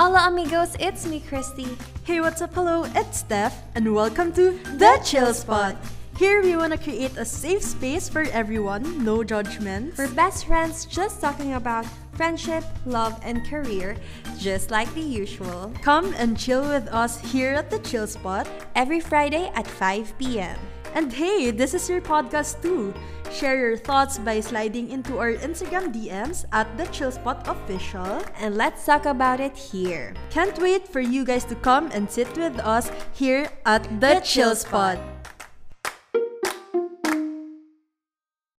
Hola amigos, it's me Christi. Hey, what's up? Hello, it's Steph, and welcome to The Chill Spot. Here we want to create a safe space for everyone, no judgments. We're best friends just talking about friendship, love, and career, just like the usual. Come and chill with us here at The Chill Spot. Every Friday at 5 p.m. And hey, this is your podcast too. Share your thoughts by sliding into our Instagram DMs at the Chill Spot Official. And let's talk about it here. Can't wait for you guys to come and sit with us here at the, The Chill Chill. Spot.